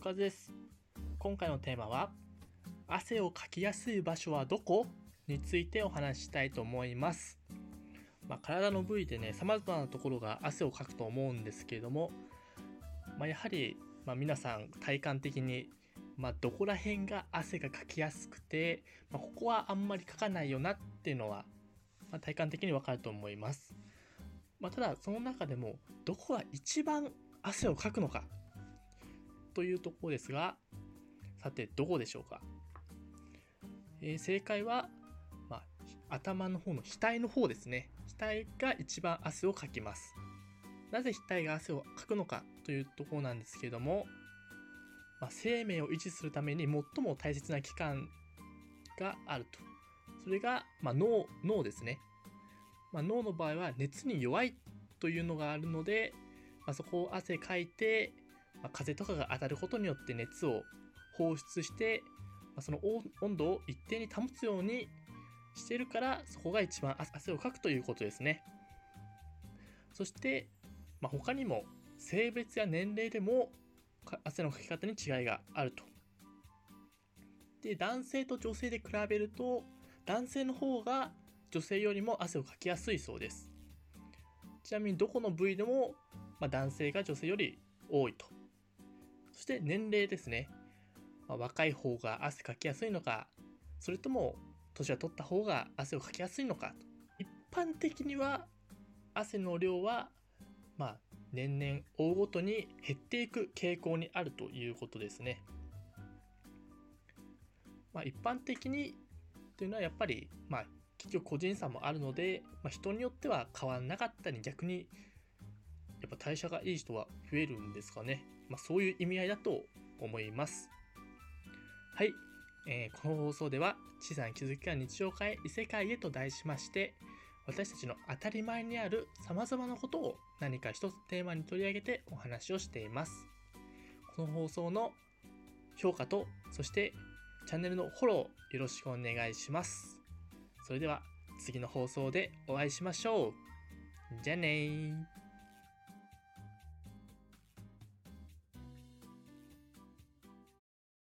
かずです。今回のテーマは汗をかきやすい場所はどこ？についてお話ししたいと思います。まあ、体の部位でね様々なところが汗をかくと思うんですけれども、まあ、やはり、まあ、皆さん体感的に、まあ、どこら辺が汗がかきやすくて、まここはあんまりかかないよなっていうのは、ま体感的にわかると思います、まただその中でもどこが一番汗をかくのかというところですがさてどこでしょうか、えー、正解は、まあ、頭の方の額の方ですね額が一番汗をかきます。なぜ額が汗をかくのかというところなんですけれども、まあ、生命を維持するために最も大切な器官があると。それが、まあ、脳、脳ですね。まあ、脳の場合は熱に弱いというのがあるので、ま、そこを汗かいて、まあ、風とかが当たることによって熱を放出して、まあ、その温度を一定に保つようにしてるからそこが一番汗をかくということですね。そして、まあ、他にも性別や年齢でも汗のかき方に違いがあると。で男性と女性で比べると男性の方が女性よりも汗をかきやすいそうです。ちなみにどこの部位でも、まあ、男性が女性より多いと。そして年齢ですね、まあ、若い方が汗かきやすいのかそれとも年は取った方が汗をかきやすいのか一般的には汗の量はまあ年々追うごとに減っていく傾向にあるということですね。まあ、一般的にというのはやっぱり、まあ、結局個人差もあるので、まあ、人によっては変わらなかったり逆にっぱ代謝がいい人は増えるんですかね。まあ、そういう意味合いだと思います。はい。えー、この放送では小さな気づきが日常化へ異世界へと題しまして私たちの当たり前にある様々なことを何か一つテーマに取り上げてお話をしていますこの放送の評価とそしてチャンネルのフォローよろしくお願いしますそれでは次の放送でお会いしましょうじゃあねー